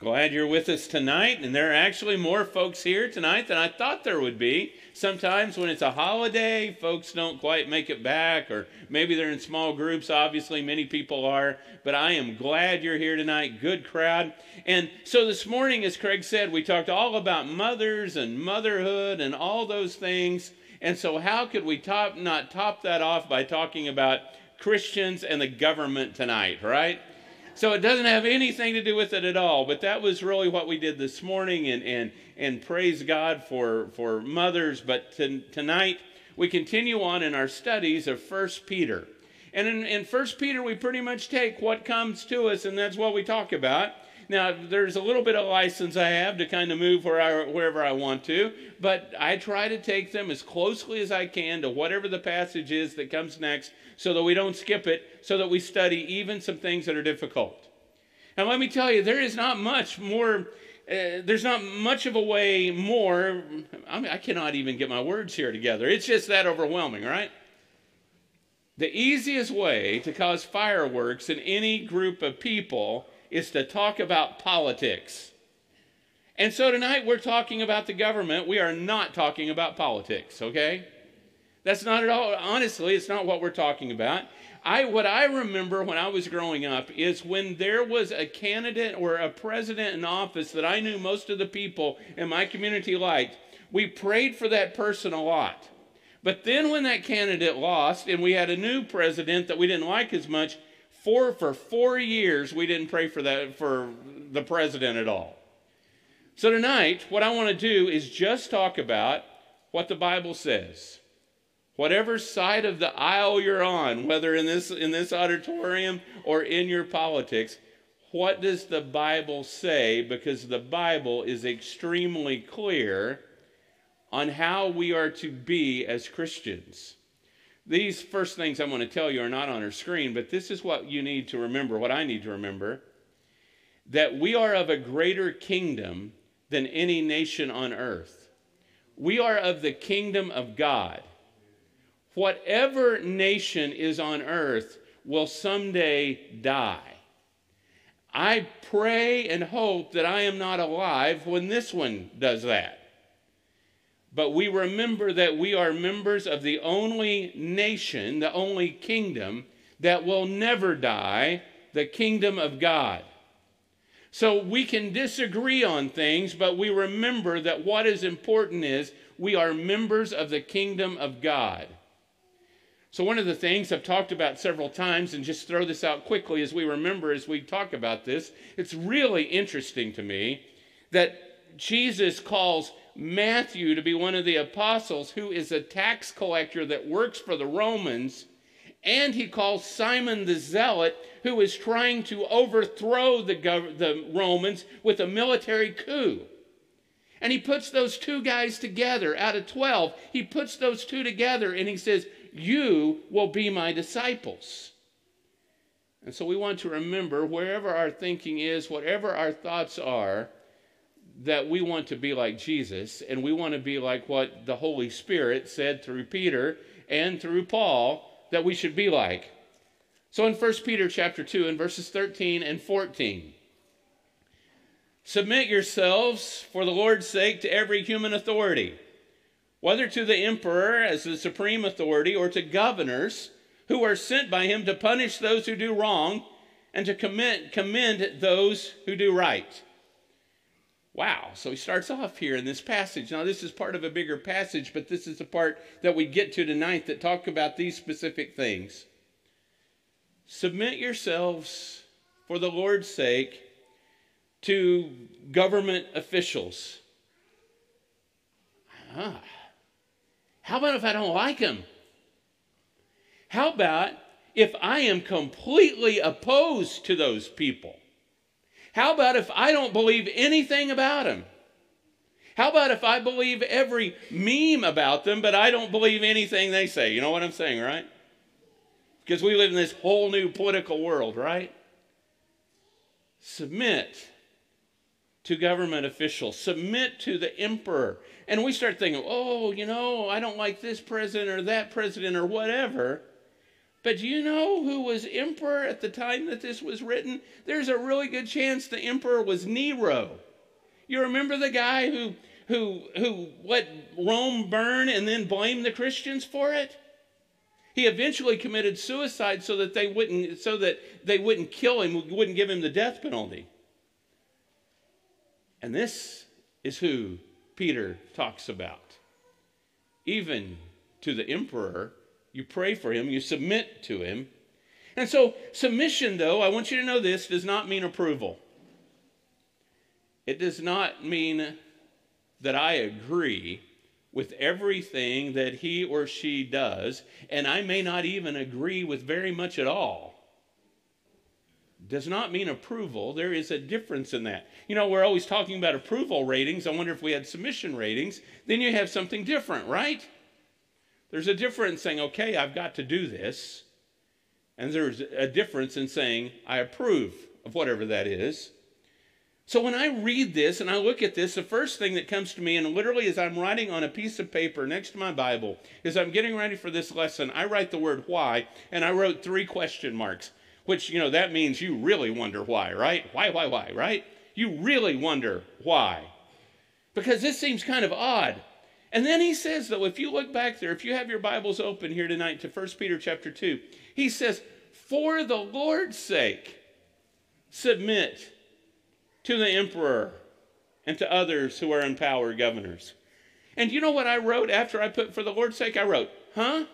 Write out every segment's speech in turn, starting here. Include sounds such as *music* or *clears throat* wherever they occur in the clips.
Glad you're with us tonight. And there are actually more folks here tonight than I thought there would be. Sometimes when it's a holiday, folks don't quite make it back, or maybe they're in small groups. Obviously, many people are. But I am glad you're here tonight. Good crowd. And so this morning, as Craig said, we talked all about mothers and motherhood and all those things. And so, how could we top, not top that off by talking about Christians and the government tonight, right? So it doesn't have anything to do with it at all. But that was really what we did this morning, and and and praise God for for mothers. But to, tonight we continue on in our studies of First Peter, and in, in First Peter we pretty much take what comes to us, and that's what we talk about. Now, there's a little bit of license I have to kind of move where I, wherever I want to, but I try to take them as closely as I can to whatever the passage is that comes next so that we don't skip it, so that we study even some things that are difficult. And let me tell you, there is not much more. Uh, there's not much of a way more. I, mean, I cannot even get my words here together. It's just that overwhelming, right? The easiest way to cause fireworks in any group of people is to talk about politics. And so tonight we're talking about the government. We are not talking about politics, okay? That's not at all, honestly, it's not what we're talking about. I, what I remember when I was growing up is when there was a candidate or a president in office that I knew most of the people in my community liked, we prayed for that person a lot. But then when that candidate lost and we had a new president that we didn't like as much, for, for four years we didn't pray for that for the president at all. So tonight, what I want to do is just talk about what the Bible says. Whatever side of the aisle you're on, whether in this in this auditorium or in your politics, what does the Bible say? Because the Bible is extremely clear on how we are to be as Christians. These first things I'm going to tell you are not on our screen, but this is what you need to remember, what I need to remember that we are of a greater kingdom than any nation on earth. We are of the kingdom of God. Whatever nation is on earth will someday die. I pray and hope that I am not alive when this one does that. But we remember that we are members of the only nation, the only kingdom that will never die, the kingdom of God. So we can disagree on things, but we remember that what is important is we are members of the kingdom of God. So, one of the things I've talked about several times, and just throw this out quickly as we remember as we talk about this, it's really interesting to me that Jesus calls Matthew to be one of the apostles who is a tax collector that works for the Romans. And he calls Simon the Zealot, who is trying to overthrow the, gov- the Romans with a military coup. And he puts those two guys together out of 12. He puts those two together and he says, You will be my disciples. And so we want to remember wherever our thinking is, whatever our thoughts are, that we want to be like Jesus and we want to be like what the Holy Spirit said through Peter and through Paul that we should be like. So in 1 Peter chapter 2 in verses 13 and 14 Submit yourselves for the Lord's sake to every human authority, whether to the emperor as the supreme authority or to governors who are sent by him to punish those who do wrong and to commend, commend those who do right. Wow. So he starts off here in this passage. Now, this is part of a bigger passage, but this is the part that we get to tonight that talk about these specific things. Submit yourselves for the Lord's sake to government officials. Ah. How about if I don't like them? How about if I am completely opposed to those people? How about if I don't believe anything about them? How about if I believe every meme about them, but I don't believe anything they say? You know what I'm saying, right? Because we live in this whole new political world, right? Submit to government officials, submit to the emperor. And we start thinking, oh, you know, I don't like this president or that president or whatever. But you know who was emperor at the time that this was written? There's a really good chance the emperor was Nero. You remember the guy who who who let Rome burn and then blamed the Christians for it? He eventually committed suicide so that they wouldn't so that they wouldn't kill him, wouldn't give him the death penalty. And this is who Peter talks about. Even to the emperor, you pray for him, you submit to him. And so, submission, though, I want you to know this, does not mean approval. It does not mean that I agree with everything that he or she does, and I may not even agree with very much at all. Does not mean approval. There is a difference in that. You know, we're always talking about approval ratings. I wonder if we had submission ratings, then you have something different, right? There's a difference in saying, okay, I've got to do this. And there's a difference in saying, I approve of whatever that is. So when I read this and I look at this, the first thing that comes to me, and literally as I'm writing on a piece of paper next to my Bible, is I'm getting ready for this lesson, I write the word why, and I wrote three question marks, which, you know, that means you really wonder why, right? Why, why, why, right? You really wonder why. Because this seems kind of odd. And then he says, though, if you look back there, if you have your Bibles open here tonight to 1 Peter chapter 2, he says, For the Lord's sake, submit to the emperor and to others who are in power, governors. And you know what I wrote after I put, For the Lord's sake? I wrote, Huh?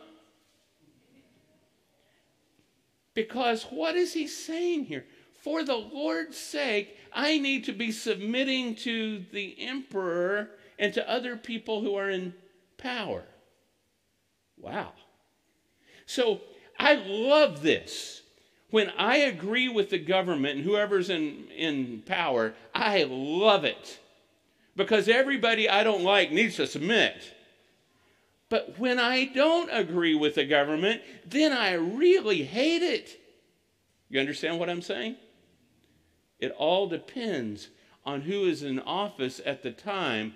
Because what is he saying here? For the Lord's sake, I need to be submitting to the emperor and to other people who are in power. Wow. So I love this. When I agree with the government and whoever's in, in power, I love it. Because everybody I don't like needs to submit. But when I don't agree with the government, then I really hate it. You understand what I'm saying? It all depends on who is in office at the time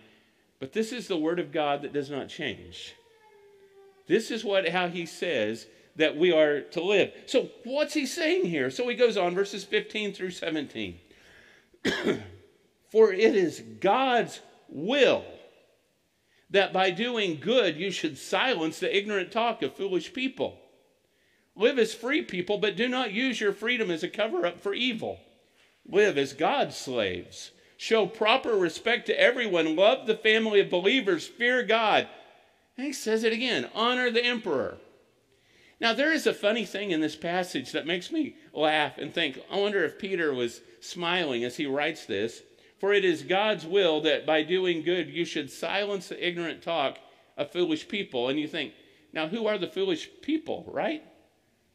but this is the word of God that does not change. This is what how he says that we are to live. So what's he saying here? So he goes on verses 15 through 17. *clears throat* For it is God's will that by doing good you should silence the ignorant talk of foolish people. Live as free people, but do not use your freedom as a cover up for evil. Live as God's slaves show proper respect to everyone, love the family of believers, fear God. And he says it again honor the emperor. Now, there is a funny thing in this passage that makes me laugh and think, I wonder if Peter was smiling as he writes this. For it is God's will that by doing good you should silence the ignorant talk of foolish people. And you think, now who are the foolish people, right?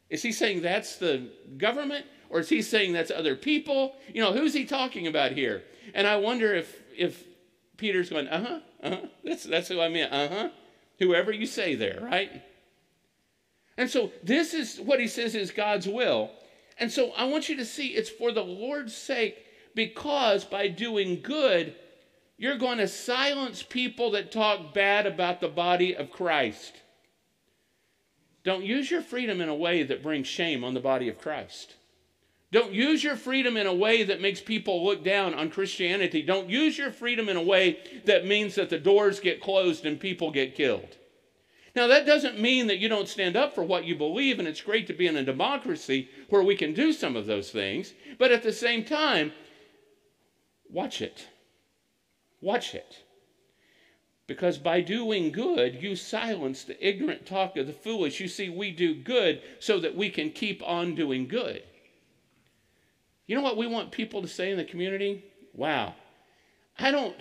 Is he saying that's the government? Or is he saying that's other people? You know, who's he talking about here? And I wonder if if Peter's going, uh huh, uh huh. That's that's who I meant, uh huh. Whoever you say there, right? And so this is what he says is God's will. And so I want you to see it's for the Lord's sake, because by doing good, you're going to silence people that talk bad about the body of Christ. Don't use your freedom in a way that brings shame on the body of Christ. Don't use your freedom in a way that makes people look down on Christianity. Don't use your freedom in a way that means that the doors get closed and people get killed. Now, that doesn't mean that you don't stand up for what you believe, and it's great to be in a democracy where we can do some of those things. But at the same time, watch it. Watch it. Because by doing good, you silence the ignorant talk of the foolish. You see, we do good so that we can keep on doing good. You know what we want people to say in the community? Wow. I don't,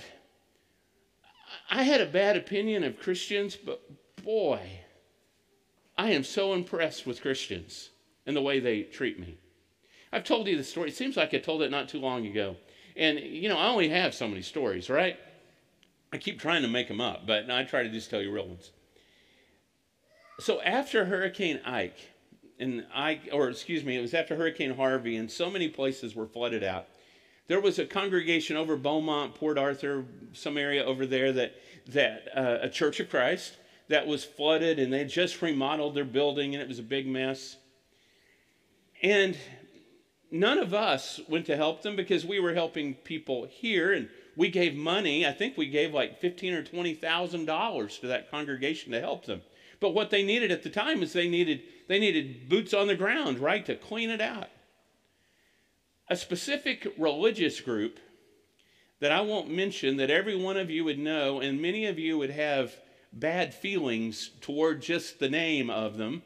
I had a bad opinion of Christians, but boy, I am so impressed with Christians and the way they treat me. I've told you the story. It seems like I told it not too long ago. And, you know, I only have so many stories, right? I keep trying to make them up, but I try to just tell you real ones. So after Hurricane Ike, and I, or excuse me, it was after Hurricane Harvey, and so many places were flooded out. There was a congregation over Beaumont, Port Arthur, some area over there that that uh, a Church of Christ that was flooded, and they just remodeled their building, and it was a big mess. And none of us went to help them because we were helping people here and we gave money. I think we gave like fifteen or twenty thousand dollars to that congregation to help them. But what they needed at the time is they needed they needed boots on the ground, right, to clean it out. A specific religious group that I won't mention that every one of you would know, and many of you would have bad feelings toward just the name of them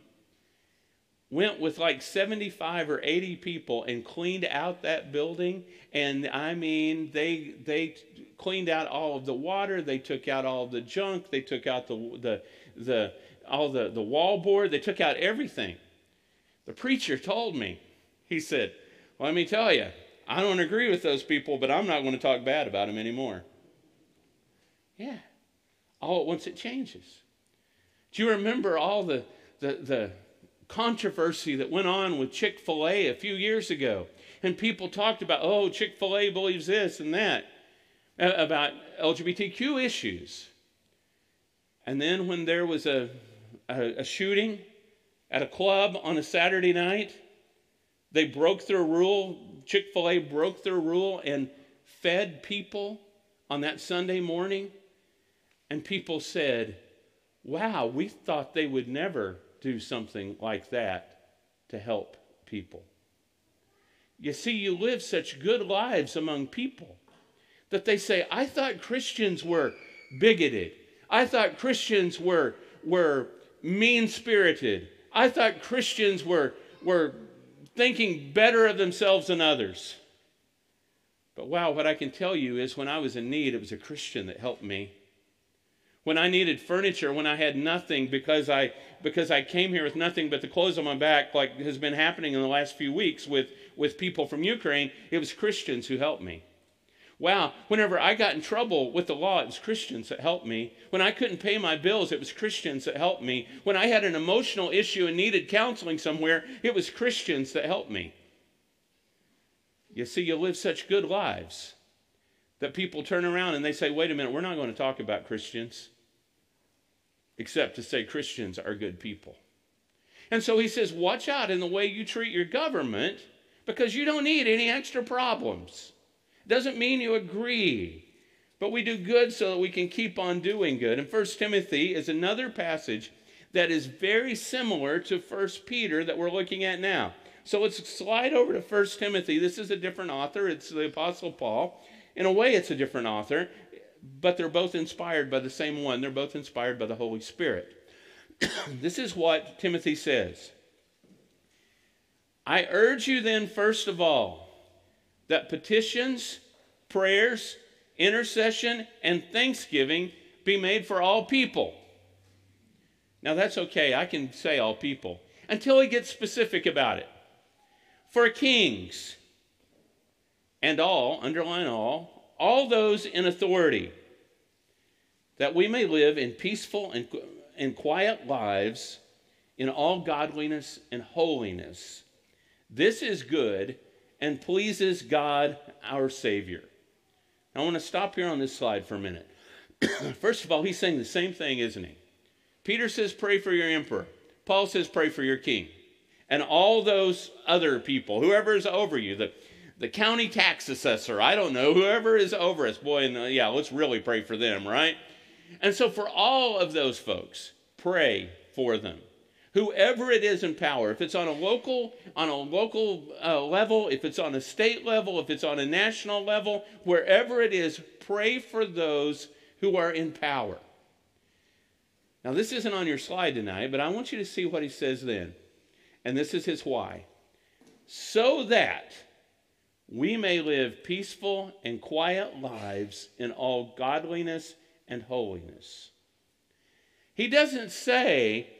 went with like 75 or 80 people and cleaned out that building and i mean they they cleaned out all of the water they took out all of the junk they took out the the the all the the wall board they took out everything the preacher told me he said well, let me tell you i don't agree with those people but i'm not going to talk bad about them anymore yeah all at once it changes do you remember all the the the controversy that went on with Chick fil A a few years ago. And people talked about, oh, Chick fil A believes this and that about LGBTQ issues. And then when there was a, a, a shooting at a club on a Saturday night, they broke their rule. Chick fil A broke their rule and fed people on that Sunday morning. And people said, wow, we thought they would never do something like that to help people. You see, you live such good lives among people that they say, I thought Christians were bigoted. I thought Christians were, were mean spirited. I thought Christians were, were thinking better of themselves than others. But wow, what I can tell you is when I was in need, it was a Christian that helped me when I needed furniture, when I had nothing because I because I came here with nothing but the clothes on my back, like has been happening in the last few weeks with, with people from Ukraine, it was Christians who helped me. Wow, whenever I got in trouble with the law, it was Christians that helped me. When I couldn't pay my bills, it was Christians that helped me. When I had an emotional issue and needed counseling somewhere, it was Christians that helped me. You see, you live such good lives that people turn around and they say, wait a minute, we're not going to talk about Christians except to say Christians are good people. And so he says, watch out in the way you treat your government because you don't need any extra problems. Doesn't mean you agree, but we do good so that we can keep on doing good. And First Timothy is another passage that is very similar to First Peter that we're looking at now. So let's slide over to First Timothy. This is a different author, it's the Apostle Paul. In a way, it's a different author but they're both inspired by the same one. They're both inspired by the Holy Spirit. *clears throat* this is what Timothy says I urge you then, first of all, that petitions, prayers, intercession, and thanksgiving be made for all people. Now that's okay, I can say all people, until he gets specific about it. For kings, and all, underline all, all those in authority, that we may live in peaceful and, and quiet lives in all godliness and holiness. This is good and pleases God our Savior. I want to stop here on this slide for a minute. *clears throat* First of all, he's saying the same thing, isn't he? Peter says, Pray for your emperor. Paul says, Pray for your king. And all those other people, whoever is over you, the, the county tax assessor, I don't know, whoever is over us, boy, and uh, yeah, let's really pray for them, right? And so for all of those folks, pray for them. Whoever it is in power, if it's on a local on a local uh, level, if it's on a state level, if it's on a national level, wherever it is, pray for those who are in power. Now, this isn't on your slide tonight, but I want you to see what he says then. And this is his why. So that we may live peaceful and quiet lives in all godliness and holiness. He doesn't say,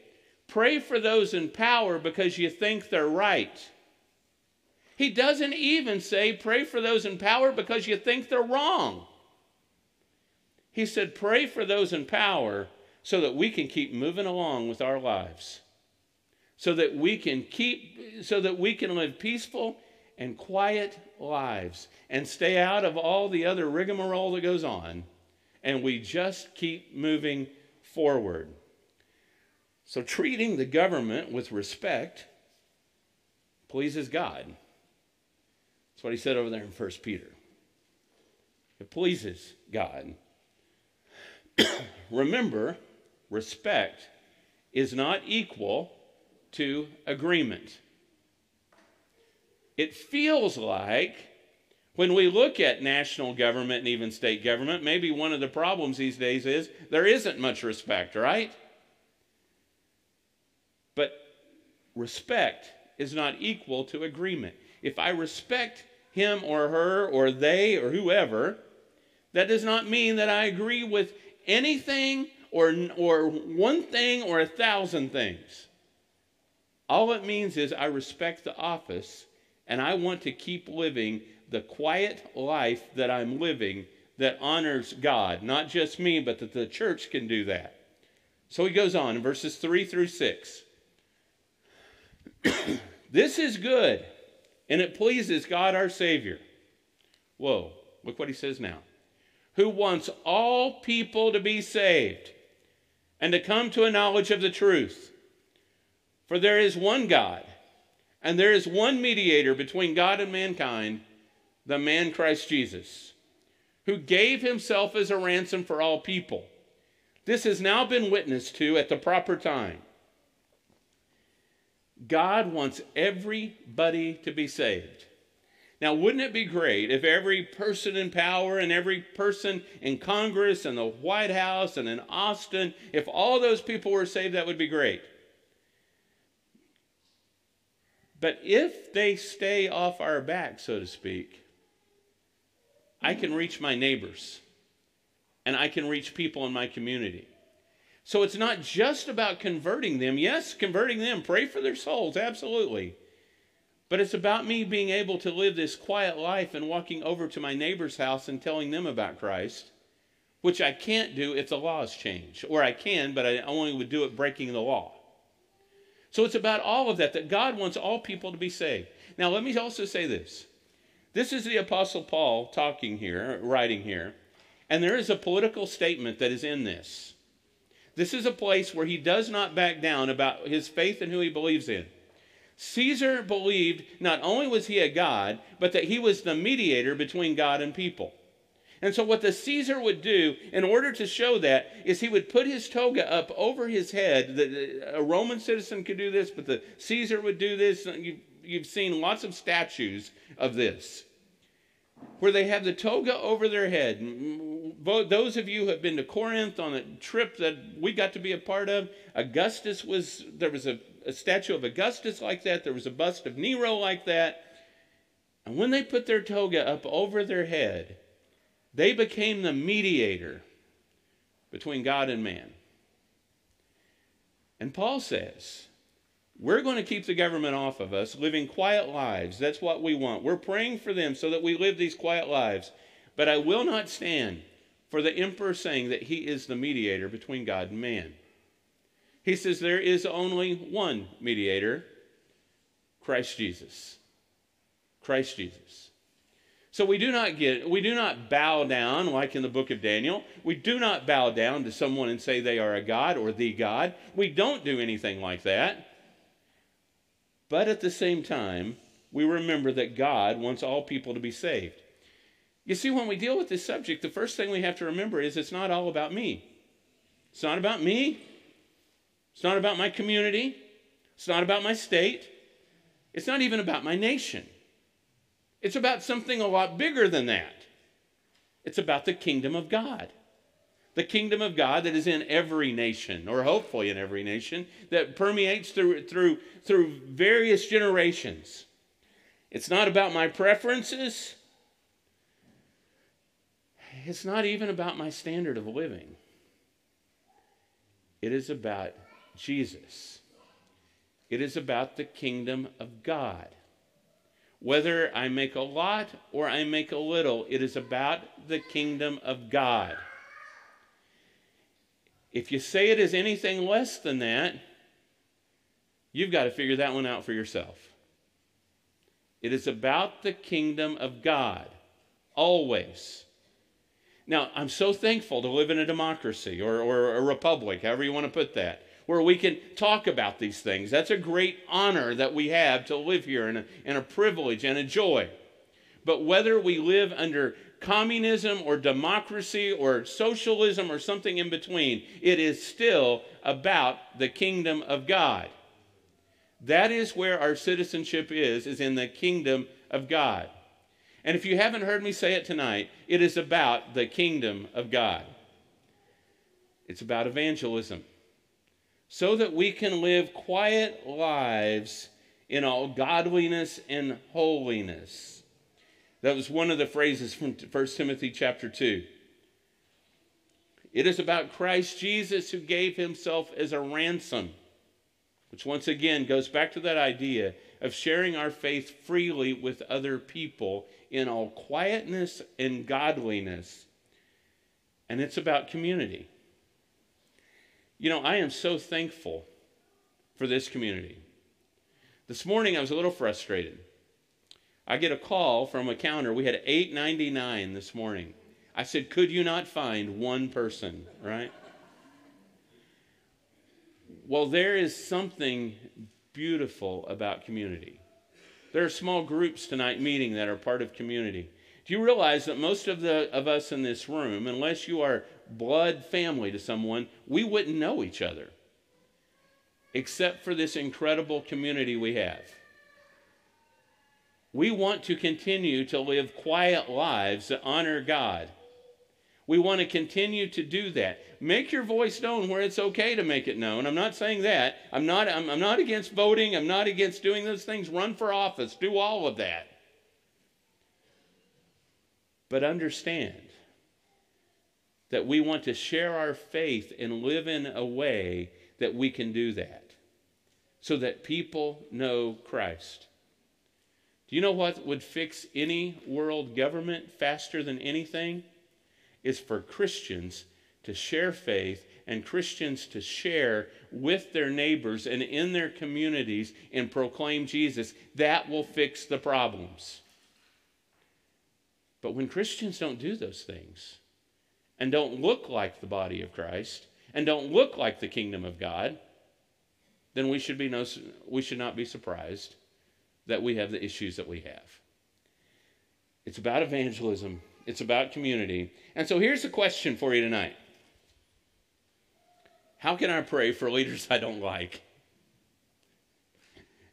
pray for those in power because you think they're right. He doesn't even say, pray for those in power because you think they're wrong. He said, pray for those in power so that we can keep moving along with our lives. So that we can keep, so that we can live peaceful and quiet lives and stay out of all the other rigmarole that goes on, and we just keep moving forward. So, treating the government with respect, pleases God. That's what he said over there in 1 Peter. It pleases God. *clears throat* Remember, respect is not equal to agreement. It feels like when we look at national government and even state government, maybe one of the problems these days is there isn't much respect, right? But respect is not equal to agreement. If I respect him or her or they or whoever, that does not mean that I agree with anything or, or one thing or a thousand things. All it means is I respect the office and I want to keep living the quiet life that I'm living that honors God. Not just me, but that the church can do that. So he goes on in verses 3 through 6. *coughs* this is good, and it pleases God our Savior. Whoa, look what he says now. Who wants all people to be saved and to come to a knowledge of the truth. For there is one God, and there is one mediator between God and mankind, the man Christ Jesus, who gave himself as a ransom for all people. This has now been witnessed to at the proper time. God wants everybody to be saved. Now, wouldn't it be great if every person in power and every person in Congress and the White House and in Austin, if all those people were saved, that would be great. But if they stay off our back, so to speak, I can reach my neighbors and I can reach people in my community. So it's not just about converting them. Yes, converting them, pray for their souls, absolutely. But it's about me being able to live this quiet life and walking over to my neighbor's house and telling them about Christ, which I can't do if the laws change. Or I can, but I only would do it breaking the law. So it's about all of that, that God wants all people to be saved. Now, let me also say this. This is the Apostle Paul talking here, writing here, and there is a political statement that is in this. This is a place where he does not back down about his faith and who he believes in. Caesar believed not only was he a god, but that he was the mediator between God and people. And so, what the Caesar would do in order to show that is he would put his toga up over his head. a Roman citizen could do this, but the Caesar would do this. You've seen lots of statues of this where they have the toga over their head. Those of you who have been to Corinth on a trip that we got to be a part of, Augustus was, there was a, a statue of Augustus like that, there was a bust of Nero like that. And when they put their toga up over their head, they became the mediator between God and man. And Paul says, we're going to keep the government off of us, living quiet lives. That's what we want. We're praying for them so that we live these quiet lives. But I will not stand for the emperor saying that he is the mediator between God and man. He says there is only one mediator, Christ Jesus. Christ Jesus. So we do not get we do not bow down like in the book of Daniel. We do not bow down to someone and say they are a god or the god. We don't do anything like that. But at the same time, we remember that God wants all people to be saved. You see, when we deal with this subject, the first thing we have to remember is it's not all about me. It's not about me. It's not about my community. It's not about my state. It's not even about my nation. It's about something a lot bigger than that. It's about the kingdom of God the kingdom of God that is in every nation, or hopefully in every nation, that permeates through, through, through various generations. It's not about my preferences. It's not even about my standard of living. It is about Jesus. It is about the kingdom of God. Whether I make a lot or I make a little, it is about the kingdom of God. If you say it is anything less than that, you've got to figure that one out for yourself. It is about the kingdom of God, always. Now, I'm so thankful to live in a democracy or, or a republic, however you want to put that, where we can talk about these things. That's a great honor that we have to live here and a, and a privilege and a joy. But whether we live under communism or democracy or socialism or something in between, it is still about the kingdom of God. That is where our citizenship is, is in the kingdom of God. And if you haven't heard me say it tonight, it is about the kingdom of God. It's about evangelism. So that we can live quiet lives in all godliness and holiness. That was one of the phrases from 1 Timothy chapter 2. It is about Christ Jesus who gave himself as a ransom, which once again goes back to that idea of sharing our faith freely with other people in all quietness and godliness. And it's about community. You know, I am so thankful for this community. This morning I was a little frustrated. I get a call from a counter. We had 899 this morning. I said, "Could you not find one person?" Right? Well, there is something beautiful about community. There are small groups tonight meeting that are part of community. Do you realize that most of the of us in this room, unless you are blood family to someone, we wouldn't know each other. Except for this incredible community we have. We want to continue to live quiet lives that honor God. We want to continue to do that. Make your voice known where it's okay to make it known. I'm not saying that. I'm not, I'm, I'm not against voting. I'm not against doing those things. Run for office. Do all of that. But understand that we want to share our faith and live in a way that we can do that so that people know Christ. Do you know what would fix any world government faster than anything? Is for Christians to share faith and Christians to share with their neighbors and in their communities and proclaim Jesus. That will fix the problems. But when Christians don't do those things and don't look like the body of Christ and don't look like the kingdom of God, then we should, be no, we should not be surprised that we have the issues that we have. It's about evangelism, it's about community. And so here's the question for you tonight How can I pray for leaders I don't like?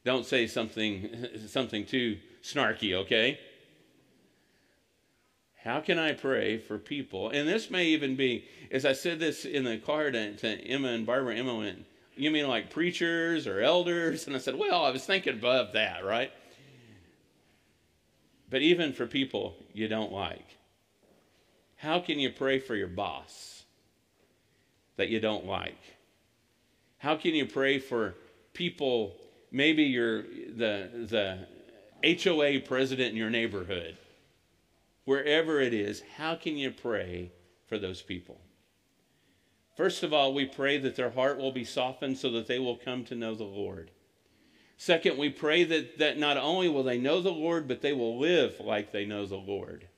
Don't say something, *laughs* something too snarky, okay? How can I pray for people? And this may even be, as I said this in the card to Emma and Barbara, Emma went, you mean like preachers or elders? And I said, Well, I was thinking above that, right? But even for people you don't like, how can you pray for your boss that you don't like? How can you pray for people, maybe you're the, the HOA president in your neighborhood, wherever it is, how can you pray for those people? First of all, we pray that their heart will be softened so that they will come to know the Lord. Second, we pray that, that not only will they know the Lord, but they will live like they know the Lord.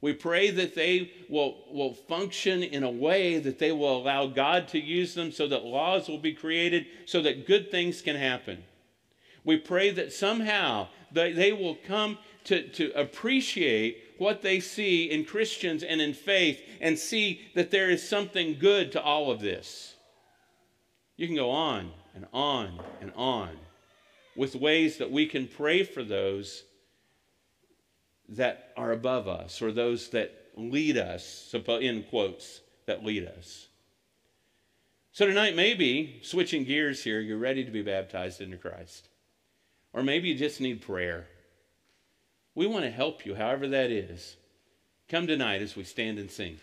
We pray that they will, will function in a way that they will allow God to use them so that laws will be created so that good things can happen. We pray that somehow they, they will come to, to appreciate what they see in Christians and in faith and see that there is something good to all of this. You can go on and on and on with ways that we can pray for those that are above us or those that lead us, in quotes, that lead us. So tonight, maybe switching gears here, you're ready to be baptized into Christ. Or maybe you just need prayer. We want to help you, however that is. Come tonight as we stand and sing.